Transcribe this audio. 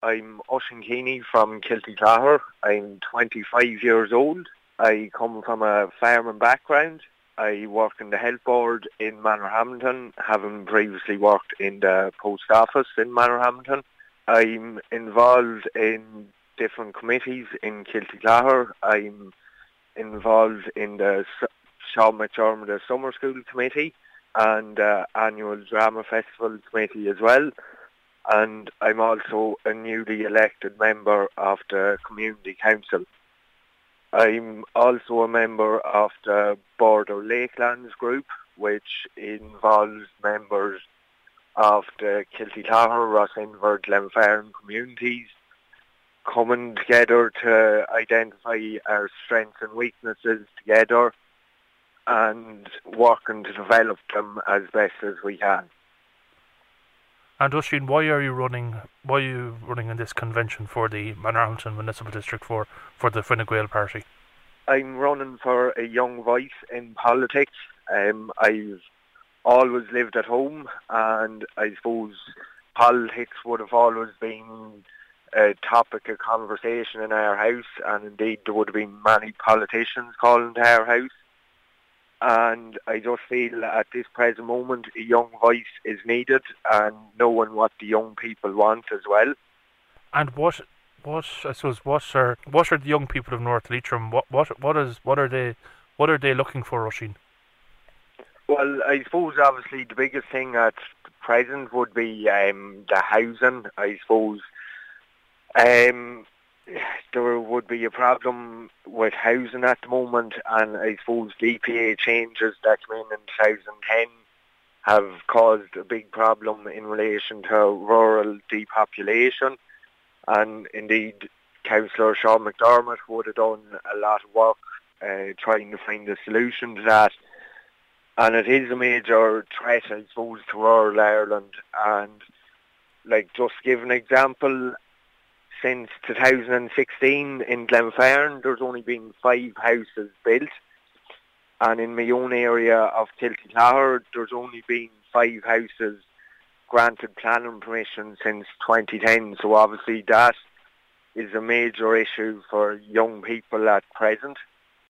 I'm Oisín Keaney from Kilty I'm 25 years old. I come from a farming background. I work in the health board in Manorhamilton, having previously worked in the post office in Manorhamilton. I'm involved in different committees in Kilty I'm involved in the Sean McDermott Summer School Committee and uh, Annual Drama Festival Committee as well and I'm also a newly elected member of the Community Council. I'm also a member of the Border Lakelands group, which involves members of the Kiltyclogher, Rossinver, Glenfarne communities coming together to identify our strengths and weaknesses together and working to develop them as best as we can. And Oisín, why are you running? Why are you running in this convention for the Manorhamilton Municipal District for for the Fine Gael Party? I'm running for a young voice in politics. Um, I've always lived at home, and I suppose politics would have always been a topic of conversation in our house, and indeed there would have been many politicians calling to our house and I just feel at this present moment a young voice is needed and knowing what the young people want as well. And what what I suppose what are what are the young people of North Leitrim what what what is what are they what are they looking for, Oisín? Well, I suppose obviously the biggest thing at present would be um, the housing. I suppose um, there would be a problem with housing at the moment, and I suppose the EPA changes that came in in 2010 have caused a big problem in relation to rural depopulation. And indeed, Councillor Sean McDermott would have done a lot of work uh, trying to find a solution to that. And it is a major threat, I suppose, to rural Ireland. And like just give an example, since 2016 in Glenfarne, there's only been five houses built. And in my own area of Kiltyclogher, there's only been five houses granted planning permission since 2010. So obviously that is a major issue for young people at present.